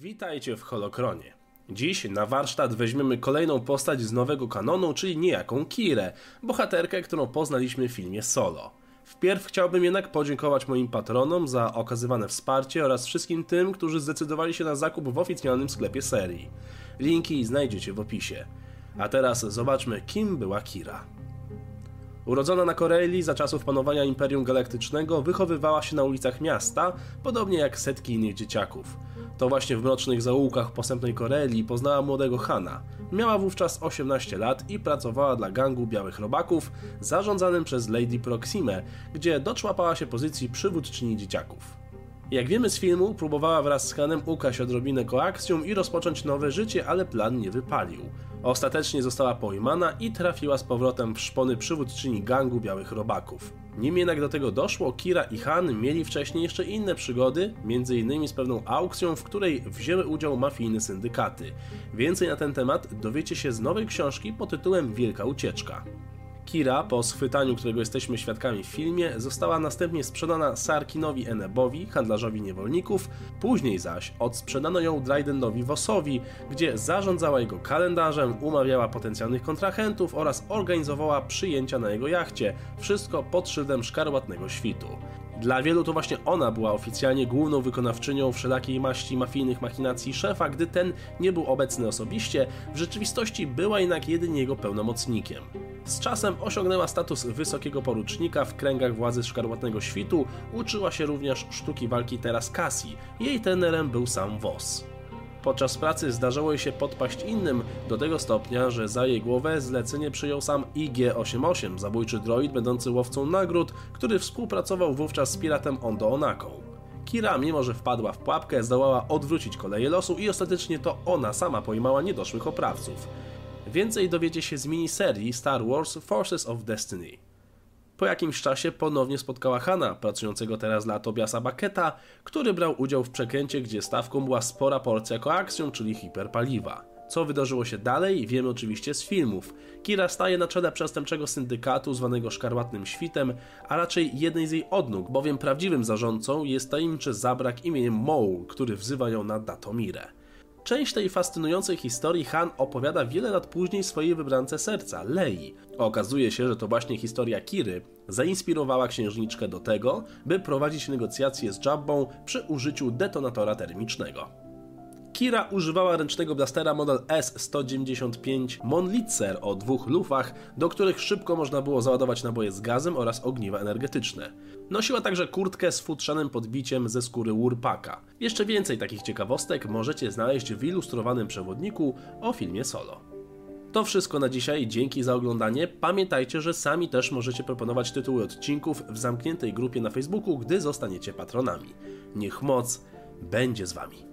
Witajcie w Holokronie. Dziś na warsztat weźmiemy kolejną postać z nowego kanonu, czyli niejaką Kirę, bohaterkę, którą poznaliśmy w filmie Solo. Wpierw chciałbym jednak podziękować moim patronom za okazywane wsparcie oraz wszystkim tym, którzy zdecydowali się na zakup w oficjalnym sklepie serii. Linki znajdziecie w opisie. A teraz zobaczmy, kim była Kira. Urodzona na Koreli za czasów panowania Imperium Galaktycznego, wychowywała się na ulicach miasta, podobnie jak setki innych dzieciaków. To właśnie w mrocznych zaułkach posępnej Koreli poznała młodego Hana. Miała wówczas 18 lat i pracowała dla gangu Białych Robaków, zarządzanym przez Lady Proxime, gdzie doczłapała się pozycji przywódczyni dzieciaków. Jak wiemy z filmu, próbowała wraz z Hanem ukraść odrobinę koaksjum i rozpocząć nowe życie, ale plan nie wypalił. Ostatecznie została pojmana i trafiła z powrotem w szpony przywódczyni gangu Białych Robaków. Nim jednak do tego doszło, Kira i Han mieli wcześniej jeszcze inne przygody, m.in. z pewną aukcją, w której wzięły udział mafijne syndykaty. Więcej na ten temat dowiecie się z nowej książki pod tytułem Wielka Ucieczka. Kira, po schwytaniu, którego jesteśmy świadkami w filmie, została następnie sprzedana Sarkinowi Enebowi, handlarzowi niewolników, później zaś odsprzedano ją Drydenowi Vossowi, gdzie zarządzała jego kalendarzem, umawiała potencjalnych kontrahentów oraz organizowała przyjęcia na jego jachcie, wszystko pod szyldem szkarłatnego świtu. Dla wielu to właśnie ona była oficjalnie główną wykonawczynią wszelakiej maści mafijnych machinacji szefa, gdy ten nie był obecny osobiście, w rzeczywistości była jednak jedynie jego pełnomocnikiem. Z czasem osiągnęła status wysokiego porucznika w kręgach władzy szkarłatnego świtu, uczyła się również sztuki walki teraz Cassie. Jej trenerem był sam Voss. Podczas pracy zdarzało jej się podpaść innym, do tego stopnia, że za jej głowę zlecenie przyjął sam IG-88, zabójczy droid będący łowcą nagród, który współpracował wówczas z piratem Ondo Onaką. Kira, mimo że wpadła w pułapkę, zdołała odwrócić koleje losu i ostatecznie to ona sama pojmała niedoszłych oprawców. Więcej dowiecie się z miniserii Star Wars Forces of Destiny. Po jakimś czasie ponownie spotkała Hana, pracującego teraz dla Tobiasa Baketa, który brał udział w przekręcie, gdzie stawką była spora porcja koaksjum, czyli hiperpaliwa. Co wydarzyło się dalej, wiemy oczywiście z filmów. Kira staje na czele przestępczego syndykatu zwanego Szkarłatnym Świtem, a raczej jednej z jej odnóg, bowiem prawdziwym zarządcą jest tajemniczy zabrak imieniem Moł, który wzywa ją na Datomirę. Część tej fascynującej historii Han opowiada wiele lat później swojej wybrance serca, Lei. Okazuje się, że to właśnie historia Kiry zainspirowała księżniczkę do tego, by prowadzić negocjacje z Jabbą przy użyciu detonatora termicznego. Kira używała ręcznego blastera model S-195 Monlitzer o dwóch lufach, do których szybko można było załadować naboje z gazem oraz ogniwa energetyczne. Nosiła także kurtkę z futrzanym podbiciem ze skóry Wurpaka. Jeszcze więcej takich ciekawostek możecie znaleźć w ilustrowanym przewodniku o filmie Solo. To wszystko na dzisiaj, dzięki za oglądanie. Pamiętajcie, że sami też możecie proponować tytuły odcinków w zamkniętej grupie na Facebooku, gdy zostaniecie patronami. Niech moc będzie z Wami.